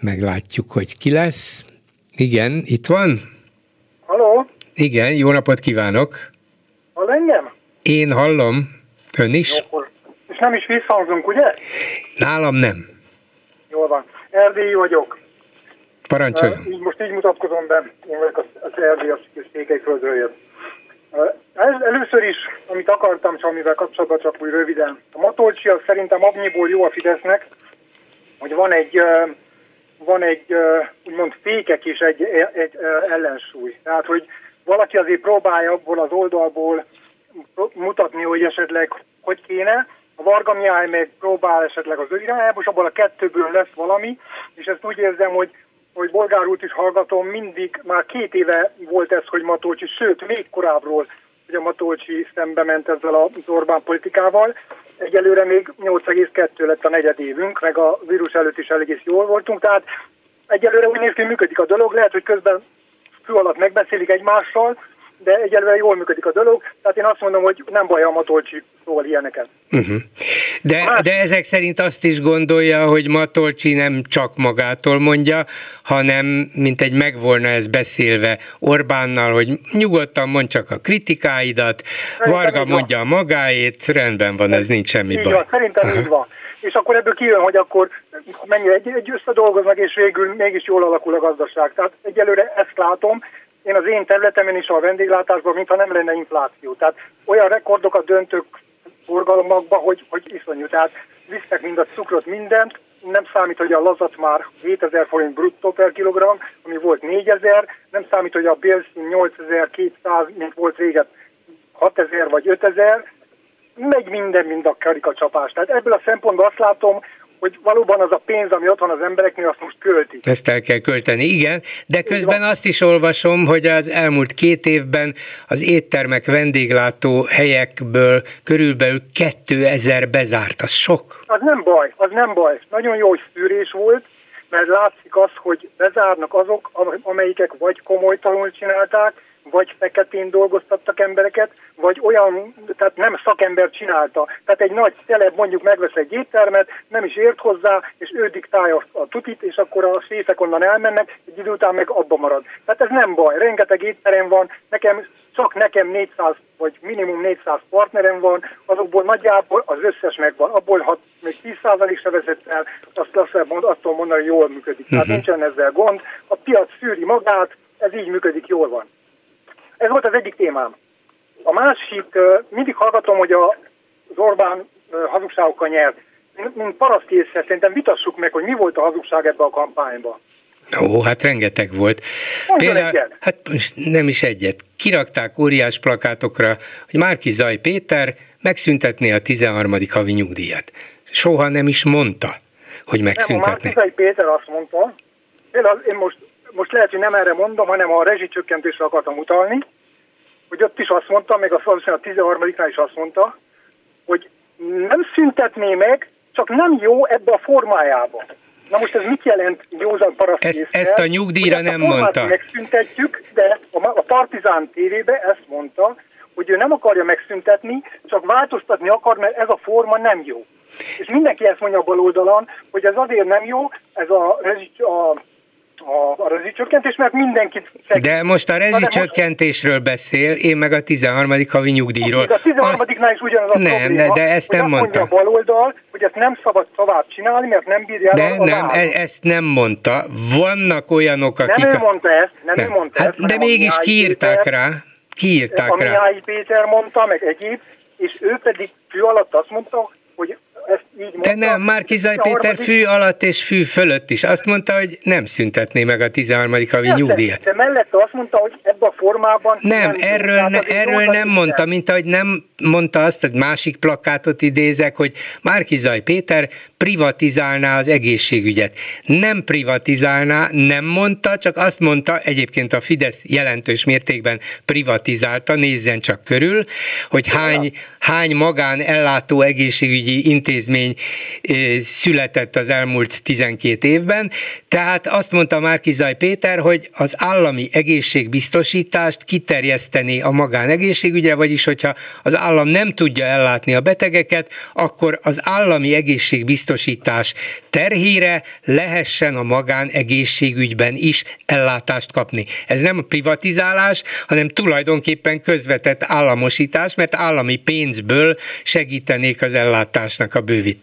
Meglátjuk, hogy ki lesz. Igen, itt van? Haló? Igen, jó napot kívánok. Hall engem? Én hallom. Ön is? Jó, akkor. És nem is visszhangzunk, ugye? Nálam nem. Jól van. Erdélyi vagyok. Parancsoljon. Uh, így most így mutatkozom be. Én vagyok az, Erdély, az Székelyföldről jött. Uh, először is, amit akartam, csak amivel kapcsolatban csak úgy röviden. A Matolcsi az szerintem abnyiból jó a Fidesznek, hogy van egy uh, van egy úgymond fékek is egy, egy ellensúly. Tehát, hogy valaki azért próbálja abból az oldalból mutatni, hogy esetleg hogy kéne, a Varga Mihály meg próbál esetleg az ő irányába, és abból a kettőből lesz valami, és ezt úgy érzem, hogy hogy Bolgár út is hallgatom, mindig már két éve volt ez, hogy Matolcsi, sőt, még korábbról, hogy a Matolcsi szembe ment ezzel az Orbán politikával. Egyelőre még 8,2 lett a negyed évünk, meg a vírus előtt is elég jól voltunk, tehát egyelőre úgy néz ki, működik a dolog, lehet, hogy közben fő alatt megbeszélik egymással, de egyelőre jól működik a dolog, tehát én azt mondom, hogy nem baj a Matolcsi szól ilyeneket. Uh-huh. De, de ezek szerint azt is gondolja, hogy Matolcsi nem csak magától mondja, hanem mint egy megvolna ez beszélve Orbánnal, hogy nyugodtan mond csak a kritikáidat, Varga mondja a magáét, rendben van, ez nincs semmi így baj. Van, szerintem uh-huh. így van. És akkor ebből kijön, hogy akkor mennyire egy, egy összedolgoznak, és végül mégis jól alakul a gazdaság. Tehát egyelőre ezt látom, én az én területemen is a vendéglátásban, mintha nem lenne infláció. Tehát olyan rekordokat döntök forgalmakba, hogy, hogy iszonyú. Tehát visznek mind a cukrot, mindent, nem számít, hogy a lazat már 7000 forint bruttó per kilogramm, ami volt 4000, nem számít, hogy a bélszín 8200, mint volt régen 6000 vagy 5000, megy minden, mind a karikacsapás. Tehát ebből a szempontból azt látom, hogy valóban az a pénz, ami ott van az embereknél, azt most költi. Ezt el kell költeni, igen, de közben azt is olvasom, hogy az elmúlt két évben az éttermek vendéglátó helyekből körülbelül 2000 bezárt, az sok. Az nem baj, az nem baj. Nagyon jó szűrés volt, mert látszik az, hogy bezárnak azok, amelyikek vagy komolytalanul csinálták, vagy feketén dolgoztattak embereket, vagy olyan, tehát nem szakember csinálta. Tehát egy nagy celeb mondjuk megvesz egy éttermet, nem is ért hozzá, és ő diktálja a tutit, és akkor a séfek onnan elmennek, egy idő után meg abba marad. Tehát ez nem baj, rengeteg étterem van, nekem, csak nekem 400 vagy minimum 400 partnerem van, azokból nagyjából az összes megvan. Abból, ha még 10% se vezet el, azt azt mond, attól mondani, hogy jól működik. Uh-huh. Tehát mhm. nincsen ezzel gond. A piac szűri magát, ez így működik, jól van. Ez volt az egyik témám. A másik, mindig hallgatom, hogy a, az Orbán hazugságokkal nyert. Mint parasztészre szerintem vitassuk meg, hogy mi volt a hazugság ebbe a kampányba. Ó, hát rengeteg volt. Mondjon Például, egyet. hát nem is egyet. Kirakták óriás plakátokra, hogy Márki Zaj Péter megszüntetné a 13. havi nyugdíjat. Soha nem is mondta, hogy megszüntetné. Nem, a Márki Zaj Péter azt mondta, például én most most lehet, hogy nem erre mondom, hanem a rezsicsökkentésre akartam utalni, hogy ott is azt mondta, még a a 13 is azt mondta, hogy nem szüntetné meg, csak nem jó ebbe a formájába. Na most ez mit jelent józan paraszt ezt, ezt a nyugdíjra nem a mondta. Megszüntetjük, de a, a Partizán tévébe ezt mondta, hogy ő nem akarja megszüntetni, csak változtatni akar, mert ez a forma nem jó. És mindenki ezt mondja a bal oldalon, hogy ez azért nem jó, ez a, a a, a rezsicsökkentés, mert mindenkit... Segít. De most a rezsicsökkentésről beszél, én meg a 13. havi nyugdíjról. A 13 Azt... is ugyanaz a nem, probléma, de ezt nem mondta. a baloldal, hogy ezt nem szabad tovább csinálni, mert nem bírja de, el a nem, e- ezt nem mondta. Vannak olyanok, akik... Nem ő mondta ezt, nem, nem. ő mondta hát, ezt. De mégis kiírták Péter, rá. Kiírták rá. Mihály Péter mondta, meg egyéb, és ő pedig fő alatt azt mondta, hogy ezt így. De nem, Márkizaj Péter fű alatt és fű fölött is. Azt mondta, hogy nem szüntetné meg a 13. havi nyugdíjat. De mellette azt mondta, hogy ebben a formában... Nem, nem erről, ne, erről nem mondta, mint ahogy nem mondta azt, hogy másik plakátot idézek, hogy Márkizaj Péter privatizálná az egészségügyet. Nem privatizálná, nem mondta, csak azt mondta, egyébként a Fidesz jelentős mértékben privatizálta, nézzen csak körül, hogy hány, hány magán ellátó egészségügyi intézmény született az elmúlt 12 évben. Tehát azt mondta Márkizaj Péter, hogy az állami egészségbiztosítást kiterjeszteni a magánegészségügyre, vagyis hogyha az állam nem tudja ellátni a betegeket, akkor az állami egészségbiztosítást biztosítás terhére lehessen a magánegészségügyben is ellátást kapni. Ez nem privatizálás, hanem tulajdonképpen közvetett államosítás, mert állami pénzből segítenék az ellátásnak a bővítését.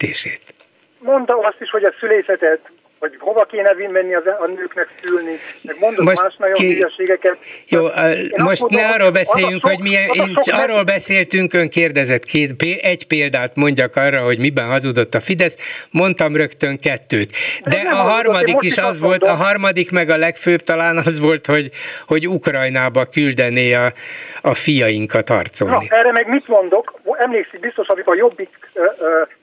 Mondta azt is, hogy a szülészetet hogy hova kéne menni az, a nőknek szülni, meg mondott most más nagyon ki... hülyeségeket. Jó, én most mondom, ne arról beszéljünk, sok, hogy milyen, én arról meg... beszéltünk, ön kérdezett két, egy példát mondjak arra, hogy miben hazudott a Fidesz, mondtam rögtön kettőt. De, De a harmadik is az volt, mondom. a harmadik meg a legfőbb talán az volt, hogy, hogy Ukrajnába küldené a, a fiainkat harcolni. Na, erre meg mit mondok? Emlékszik biztos, amikor a Jobbik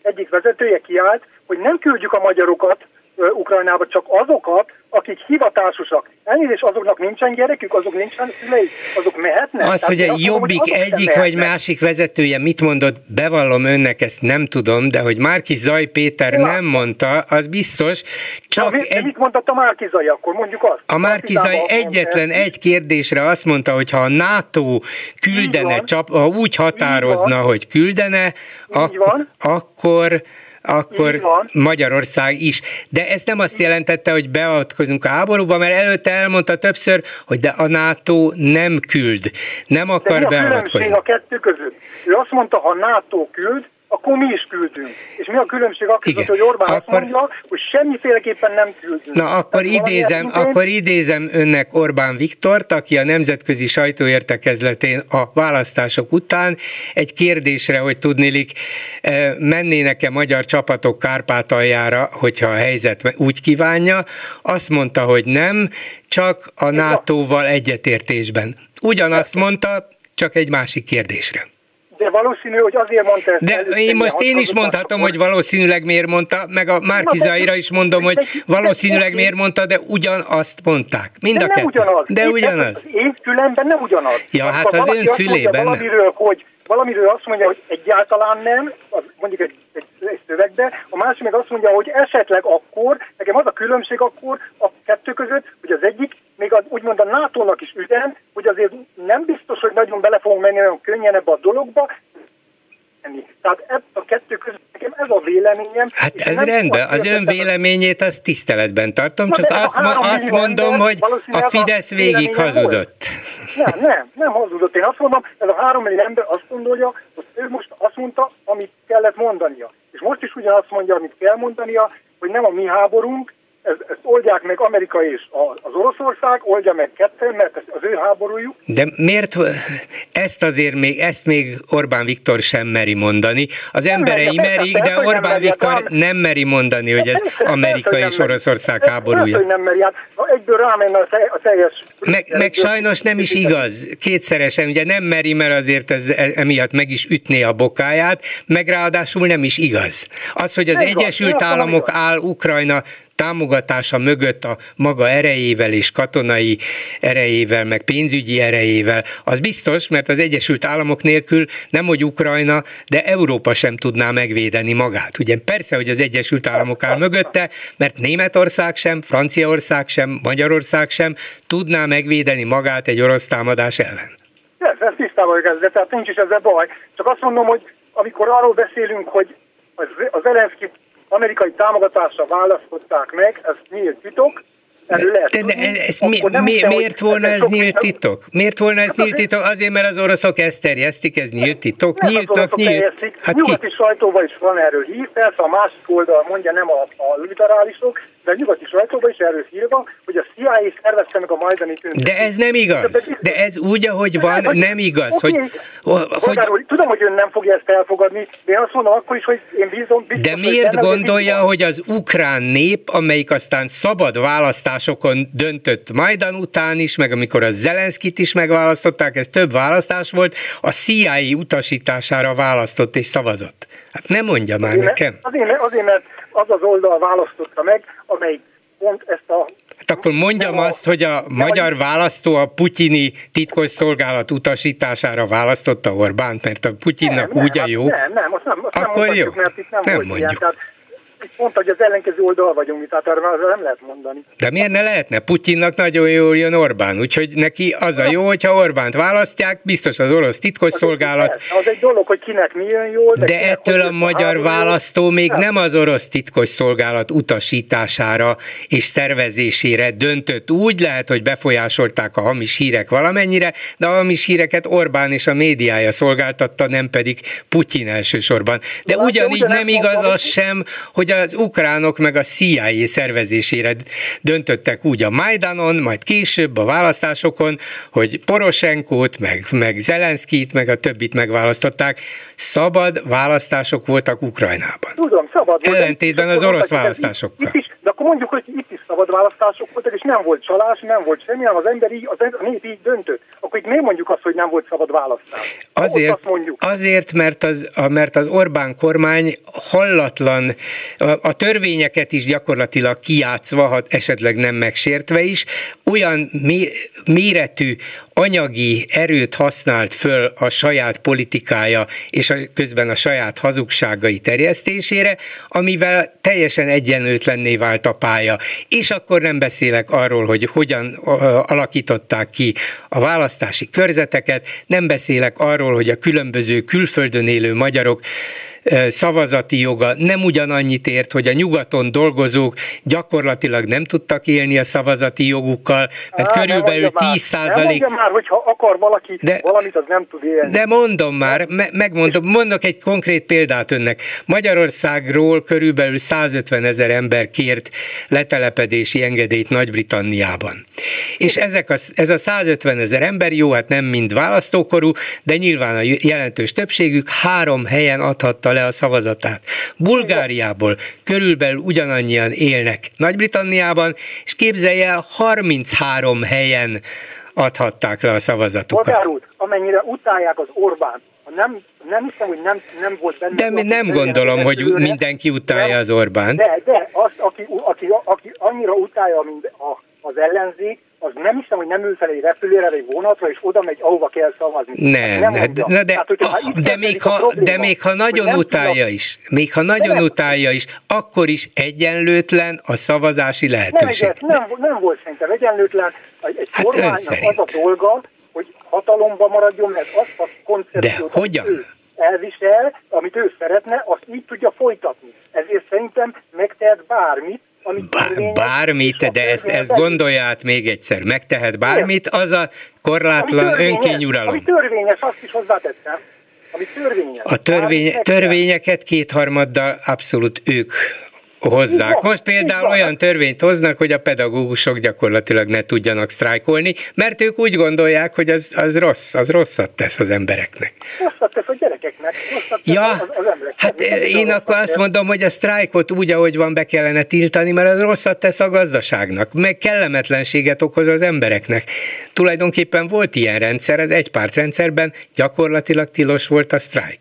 egyik vezetője kiállt, hogy nem küldjük a magyarokat Ukrajnába, csak azokat, akik hivatásosak. Elnézést, azoknak nincsen gyerekük, azok nincsen szüleik, azok mehetnek. Az, hogy a Jobbik hogy egyik vagy másik vezetője mit mondott, bevallom önnek, ezt nem tudom, de hogy Márki Zaj Péter ja. nem mondta, az biztos. Csak de, egy... mit mondott a Márki Zaj, akkor mondjuk azt? A Márki Zaj egyetlen mondta. egy kérdésre azt mondta, hogy ha a NATO küldene, csap, ha úgy határozna, hogy küldene, ak- akkor akkor Magyarország is. De ez nem azt jelentette, hogy beavatkozunk a háborúba, mert előtte elmondta többször, hogy de a NATO nem küld, nem akar de mi a beavatkozni. a kettő között? Ő azt mondta, ha NATO küld, akkor mi is küldünk. És mi a különbség a között, hogy Orbán akkor... azt mondja, hogy semmiféleképpen nem küldünk. Na akkor Tehát idézem, akkor idézem önnek Orbán Viktort, aki a Nemzetközi Sajtóértekezletén a választások után egy kérdésre, hogy tudnélik, eh, mennének-e magyar csapatok Kárpátaljára, hogyha a helyzet úgy kívánja, azt mondta, hogy nem, csak a NATO-val egyetértésben. Ugyanazt mondta, csak egy másik kérdésre de valószínű, hogy azért mondta ezt. De el, én most én is mondhatom, hogy valószínűleg miért mondta, meg a Márkizaira is mondom, hogy valószínűleg miért mondta, de ugyanazt mondták. Mind de a kettő. Ugyanaz. De ugyanaz. Az én fülemben nem ugyanaz. Ja, hát az ön fülében valamiről, hogy valamiről azt mondja, hogy egyáltalán nem, az mondjuk egy, egy, egy szövegbe, a másik meg azt mondja, hogy esetleg akkor, nekem az a különbség akkor a kettő között, hogy az egyik még az, úgymond a NATO-nak is üzen, hogy azért nem hogy nagyon bele fogunk menni olyan könnyen ebbe a dologba, tehát ebb a kettő között nekem ez a véleményem. Hát ez rendben, az ön véleményét az tiszteletben tartom, Na, csak azt, ma, azt mondom, hogy a Fidesz végig hazudott. Nem, nem, nem hazudott. Én azt mondom, ez a három millió ember azt gondolja, hogy ő most azt mondta, amit kellett mondania. És most is ugyanazt mondja, amit kell mondania, hogy nem a mi háborunk, ez, ezt oldják meg Amerika és az Oroszország, oldja meg ketten, mert ez az ő háborújuk. De miért ezt azért még, ezt még Orbán Viktor sem meri mondani? Az nem emberei meri, merik, de Orbán nem Viktor hát, nem meri mondani, hogy ez Amerika és Oroszország háborúja. hogy nem meri, hát egyből rámenne a teljes... Meg, meg sajnos nem is igaz, kétszeresen, ugye nem meri, mert azért ez emiatt meg is ütné a bokáját, meg ráadásul nem is igaz. Az, hogy az Egyesült Államok áll Ukrajna támogatása mögött a maga erejével és katonai erejével, meg pénzügyi erejével, az biztos, mert az Egyesült Államok nélkül nem hogy Ukrajna, de Európa sem tudná megvédeni magát. Ugye persze, hogy az Egyesült Államok áll mögötte, mert Németország sem, Franciaország sem, Magyarország sem tudná megvédeni magát egy orosz támadás ellen. Ez, ez tisztában vagyok ezzel, tehát nincs is ezzel baj. Csak azt mondom, hogy amikor arról beszélünk, hogy az, az Zelenszky amerikai támogatásra választották meg, ez nyílt titok, de, de, de ez mi, mi, miért volna ez nyílt titok? Miért volna ez nyílt titok? Azért, mert az oroszok ezt terjesztik, ez nyílt titok? Nem Nyíltnak nyílt. Hát nyugati ki? sajtóban is van erről hír, persze a másik oldal mondja nem a, a liberálisok, de a nyugati sajtóban is erről hírva, hogy a CIA szervezte meg a majdani tüntetést. De ez nem igaz. De ez úgy, ahogy van, nem igaz. Hogy, hogy, tudom, hogy ön nem fogja ezt elfogadni, de én azt mondom akkor is, hogy én bízom. Biztos, de miért gondolja, hogy az ukrán nép, amelyik aztán szabad választásokon döntött Majdan után is, meg amikor a Zelenszkit is megválasztották, ez több választás volt, a CIA utasítására választott és szavazott. Hát nem mondja már azért, nekem. Azért, azért, mert az az oldal választotta meg, amelyik pont ezt a Hát akkor mondjam a, azt, hogy a magyar a, választó a putyini titkos szolgálat utasítására választotta Orbánt, mert a Putyinnak nem, úgy a jó. Nem, nem, azt nem, azt akkor nem jó. mert itt nem, nem mondjuk. Ilyen, tehát Pont, hogy az ellenkező oldal vagyunk, mi, tehát erről nem lehet mondani. De miért ne lehetne? Putyinnak nagyon jól jön Orbán, úgyhogy neki az a jó, hogyha Orbánt választják, biztos az orosz titkosszolgálat. Az egy, az egy dolog, hogy kinek mi jön jól. De, de ettől a magyar választó még nem. nem az orosz titkosszolgálat utasítására és szervezésére döntött. Úgy lehet, hogy befolyásolták a hamis hírek valamennyire, de a hamis híreket Orbán és a médiája szolgáltatta, nem pedig Putyin elsősorban. De Na, ugyanígy nem igaz az sem, hogy az ukránok meg a CIA szervezésére döntöttek úgy a Majdanon, majd később a választásokon, hogy Poroshenkót, meg, meg Zelenszkit, meg a többit megválasztották. Szabad választások voltak Ukrajnában. Tudom, szabad. Ellentétben az orosz választásokkal. Itt is, de akkor mondjuk, hogy itt is szabad választások voltak, és nem volt csalás, nem volt semmi, hanem az ember így, az, a nép így döntött. Akkor itt miért mondjuk azt, hogy nem volt szabad választás? Azért, azért mert, az, mert az Orbán kormány hallatlan, a, törvényeket is gyakorlatilag kiátszva, ha esetleg nem megsértve is, olyan mé, méretű anyagi erőt használt föl a saját politikája és a, közben a saját hazugságai terjesztésére, amivel teljesen egyenlőtlenné vált a pálya. És akkor nem beszélek arról, hogy hogyan alakították ki a választási körzeteket, nem beszélek arról, hogy a különböző külföldön élő magyarok szavazati joga nem ugyanannyit ért, hogy a nyugaton dolgozók gyakorlatilag nem tudtak élni a szavazati jogukkal, mert Á, körülbelül 10 százalék... Nem már, hogyha akar valaki de, valamit, az nem tud élni. De mondom már, me- megmondom, mondok egy konkrét példát önnek. Magyarországról körülbelül 150 ezer ember kért letelepedési engedélyt Nagy-Britanniában. És ezek a, ez a 150 ezer ember, jó, hát nem mind választókorú, de nyilván a jelentős többségük három helyen adhatta le a szavazatát. Bulgáriából körülbelül ugyanannyian élnek Nagy-Britanniában, és képzelje el, 33 helyen adhatták le a szavazatukat. Bolgár úr, amennyire utálják az Orbán, nem, nem hiszem, hogy nem, nem volt benne. De mi nem gondolom, hogy mindenki utálja az Orbánt. De, de azt, aki, aki, aki annyira utálja, mint a, az ellenzék, az nem hiszem, hogy nem ül fel egy repülőre, egy vonatra, és oda megy, ahova kell szavazni. Nem, nem ne, de, de, hát, oh, de, még ha, probléma, de még ha nagyon utálja tudnak, is, még ha nagyon nem, utálja is, akkor is egyenlőtlen a szavazási lehetőség. Nem, nem, nem volt szerintem egyenlőtlen. Egy hát kormánynak az a dolga, hogy hatalomba maradjon, mert azt a koncepciót, de hogyan? Ő elvisel, amit ő szeretne, azt így tudja folytatni. Ezért szerintem megtehet bármit, Bár, bármit, de ezt, ezt gondolja át még egyszer, megtehet bármit, az a korlátlan önkényuralom. Ami törvényes, azt is hozzátettem. Ami törvényes. A törvény, törvényeket kétharmaddal abszolút ők hozzák. Most például olyan törvényt hoznak, hogy a pedagógusok gyakorlatilag ne tudjanak sztrájkolni, mert ők úgy gondolják, hogy az, az rossz, az rosszat tesz az embereknek. Rosszat tesz a gyerekeknek. Rosszat ja, az, az emberek. hát én akkor azt mondom, hogy a sztrájkot úgy, ahogy van, be kellene tiltani, mert az rosszat tesz a gazdaságnak, meg kellemetlenséget okoz az embereknek. Tulajdonképpen volt ilyen rendszer, az egypártrendszerben gyakorlatilag tilos volt a sztrájk.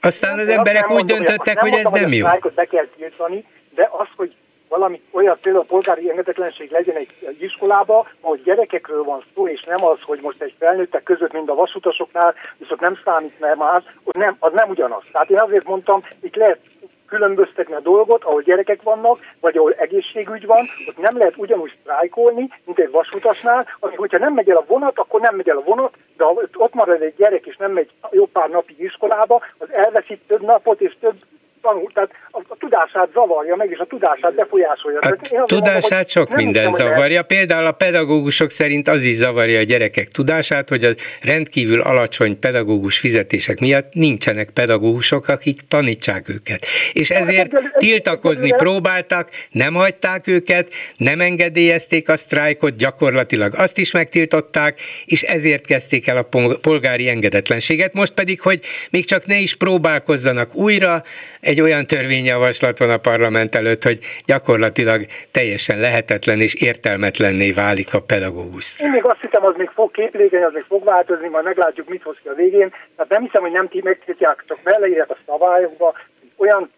Aztán az emberek úgy döntöttek, hogy ez nem jó. A be kell tiltani, de az, hogy valami olyan például polgári engedetlenség legyen egy, iskolába, hogy gyerekekről van szó, és nem az, hogy most egy felnőttek között, mint a vasutasoknál, viszont nem számít mert más, az nem, az nem ugyanaz. Tehát én azért mondtam, itt lehet különböztetni a dolgot, ahol gyerekek vannak, vagy ahol egészségügy van, ott nem lehet ugyanúgy sztrájkolni, mint egy vasutasnál, ami hogyha nem megy el a vonat, akkor nem megy el a vonat, de ott marad egy gyerek, és nem megy jó pár napig iskolába, az elveszít több napot és több tanul, tehát a, a tudását zavarja meg, és a tudását befolyásolja. A tudását mondom, sok minden zavarja. Például a pedagógusok szerint az is zavarja a gyerekek tudását, hogy a rendkívül alacsony pedagógus fizetések miatt nincsenek pedagógusok, akik tanítsák őket. És ezért tiltakozni próbáltak, nem hagyták őket, nem engedélyezték a sztrájkot, gyakorlatilag azt is megtiltották, és ezért kezdték el a polgári engedetlenséget. Most pedig, hogy még csak ne is próbálkozzanak újra, egy olyan törvényjavaslat van a parlament előtt, hogy gyakorlatilag teljesen lehetetlen és értelmetlenné válik a pedagógus. Én még azt hiszem, az még fog képlékeny, az még fog változni, majd meglátjuk, mit hoz ki a végén. Tehát nem hiszem, hogy nem ti megtiltják, csak beleírják a szabályokba, olyan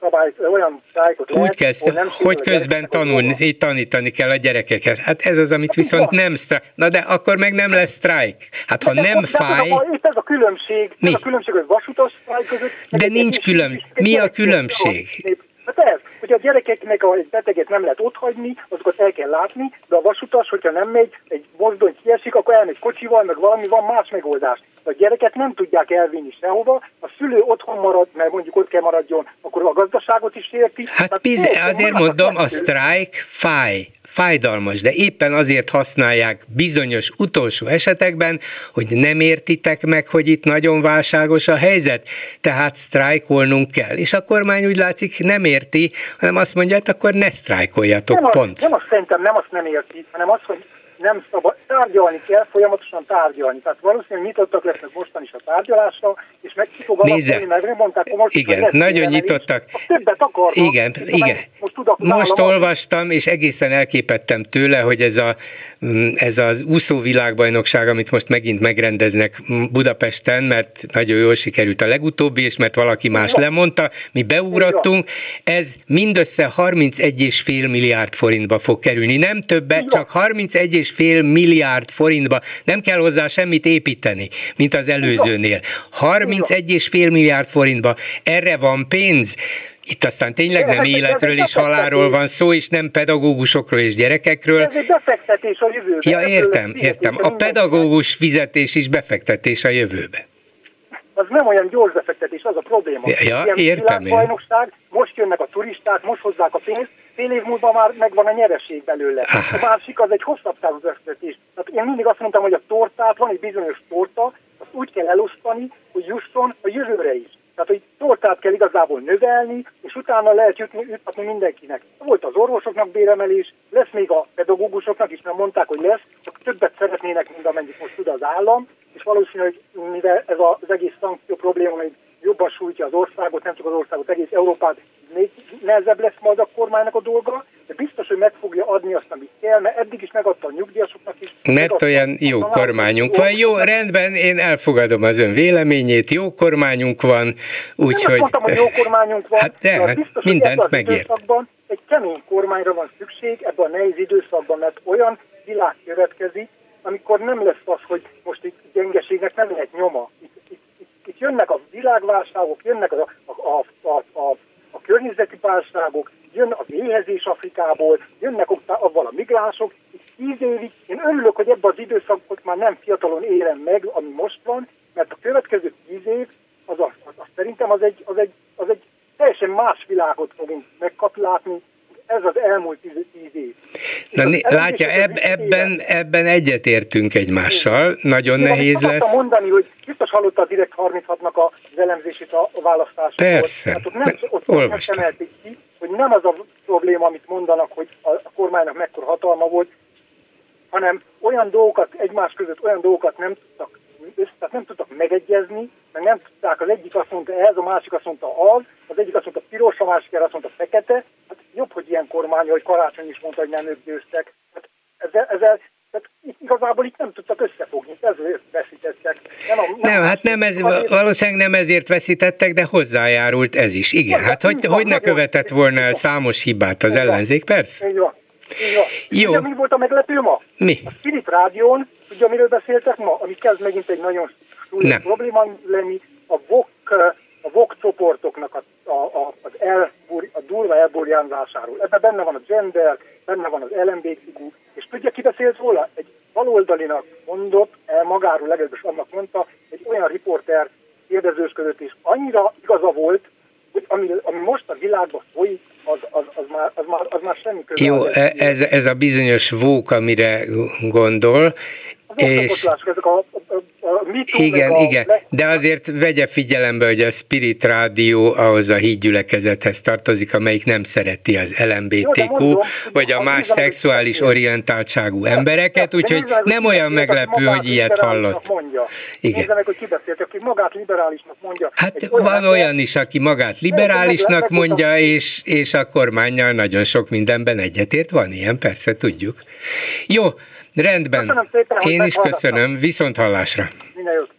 szabály, olyan szájkot Úgy lehet, kezd, nem hogy közben tanulni, tanítani kell a gyerekeket. Hát ez az, amit hát viszont nem sztrájk. Na de akkor meg nem lesz sztrájk. Hát ha de nem fáj... De itt ez a különbség, Mi? ez a különbség, hogy vasutas sztrájk között... De nincs különbség. Mi a különbség? Hogy a gyerekeknek a beteget nem lehet otthagyni, azokat el kell látni, de a vasutas, hogyha nem megy, egy mozdony kiesik, akkor elmegy kocsival, meg valami van más megoldás. A gyereket nem tudják elvinni sehova, a szülő otthon marad, mert mondjuk ott kell maradjon, akkor a gazdaságot is érti. Hát piz, azért mondom, a sztrájk fáj fájdalmas, de éppen azért használják bizonyos utolsó esetekben, hogy nem értitek meg, hogy itt nagyon válságos a helyzet, tehát sztrájkolnunk kell. És a kormány úgy látszik nem érti, hanem azt mondja, hát akkor ne sztrájkoljatok, nem pont. Az, nem azt szerintem nem azt nem érti, hanem azt, hogy nem szabad, tárgyalni kell, folyamatosan tárgyalni. Tehát valószínűleg nyitottak lesznek mostan is a tárgyalásra, és meg ki fog alakulni, meg mondták, hogy most igen, nagyon nyitottak. Is, többet akarnak. Igen, igen. Most, most olvastam, és egészen elképettem tőle, hogy ez, a, mm, ez az úszó világbajnokság, amit most megint megrendeznek Budapesten, mert nagyon jól sikerült a legutóbbi, és mert valaki más lemondta, mi beugrattunk, ez mindössze 31,5 milliárd forintba fog kerülni. Nem többet, csak 31 fél milliárd forintba, nem kell hozzá semmit építeni, mint az előzőnél. 31,5 milliárd forintba, erre van pénz, itt aztán tényleg nem életről és halálról van szó, és nem pedagógusokról és gyerekekről. Ez egy befektetés a jövőbe. Ja, értem, értem. A pedagógus fizetés is befektetés a jövőbe. Az nem olyan gyors befektetés, az a probléma. Ja, Ilyen értem most jönnek a turisták, most hozzák a pénzt, fél év múlva már megvan a nyereség belőle. A másik az egy hosszabb távú befektetés. Tehát én mindig azt mondtam, hogy a tortát, van egy bizonyos torta, azt úgy kell elosztani, hogy jusson a jövőre is. Tehát, hogy tortát kell igazából növelni, és utána lehet jutni, jutni mindenkinek. Volt az orvosoknak béremelés, lesz még a pedagógusoknak is, mert mondták, hogy lesz, csak többet szeretnének, mint amennyit most tud az állam, és valószínű, hogy mivel ez az egész szankció probléma még jobban sújtja az országot, nem csak az országot, egész Európát, nehezebb lesz majd a kormánynak a dolga, de biztos, hogy meg fogja adni azt, amit kell, mert eddig is megadta a nyugdíjasoknak is. Mert olyan jó kormányunk van. Jó, rendben, én elfogadom az ön véleményét, jó kormányunk van, úgyhogy... Mondtam, hogy jó kormányunk van, hát de, de biztos, mindent megért. Egy kemény kormányra van szükség ebben a nehéz időszakban, mert olyan világ következik, amikor nem lesz az, hogy most itt gyengeségnek nem lehet nyoma. Itt, itt, itt, itt jönnek a világválságok, jönnek a, a, a, a, a, a környezeti válságok, jön a éhezés Afrikából, jönnek avval a migránsok. Itt tíz évig én örülök, hogy ebben az időszakot már nem fiatalon élem meg, ami most van, mert a következő tíz év, az, az, az, az szerintem az egy, az, egy, az egy teljesen más világot fogunk megkapni, látni, ez az elmúlt tíz, tíz év. Na, né, látja, eb, ebben, ebben egyetértünk egymással, nagyon Én nehéz lesz. mondani, hogy biztos hallotta a Direkt 36-nak az elemzését a választásokon. Persze, hát ott nem, ott olvastam. Nem ki, hogy nem az a probléma, amit mondanak, hogy a, a kormánynak mekkora hatalma volt, hanem olyan dolgokat, egymás között olyan dolgokat nem tudtak tehát nem tudtak megegyezni, meg nem tudták, az egyik azt mondta ez, a másik azt mondta az, az egyik azt mondta piros, a másik azt mondta fekete. Hát jobb, hogy ilyen kormány, hogy Karácsony is mondta, hogy nem ők győztek. Hát ezzel, ezzel tehát igazából itt nem tudtak összefogni, ezért veszítettek. Nem, a, nem, nem hát nem ez, valószínűleg nem ezért veszítettek, de hozzájárult ez is. Igen, hát hogy, hogy ne követett volna el számos hibát az ellenzék, persze? Így van. Így van. Jó. Ugye, mi volt a meglepő ma? Mi? A Spirit Rádión Tudja, miről beszéltek ma? Ami kezd megint egy nagyon súlyos probléma lenni, a VOK, a VOK csoportoknak a, a, a, az el, a durva elburjánzásáról. Ebben benne van a gender, benne van az LMBTQ, és tudja, ki beszélt róla? Egy baloldalinak mondott, el magáról legalábbis annak mondta, egy olyan riporter kérdezősködött, és annyira igaza volt, hogy ami, ami most a világban folyik, az, az, az, már, az, már, az már semmi köze. Jó, e, ez, ez a bizonyos vók, amire gondol, és ezek a, a, a igen, a, igen, de azért vegye figyelembe, hogy a Spirit Rádió ahhoz a hídgyülekezethez tartozik, amelyik nem szereti az LMBTQ, Jó, vagy a más szexuális orientáltságú embereket, úgyhogy nem olyan meglepő, hogy ilyet hallott. Mondja. Igen. meg, hogy kibeszélt, aki magát liberálisnak mondja. Hát van olyan is, aki magát liberálisnak mondja, és, és a kormányjal nagyon sok mindenben egyetért. Van ilyen, persze, tudjuk. Jó, Rendben. Én is köszönöm. Viszont hallásra. Minden jót.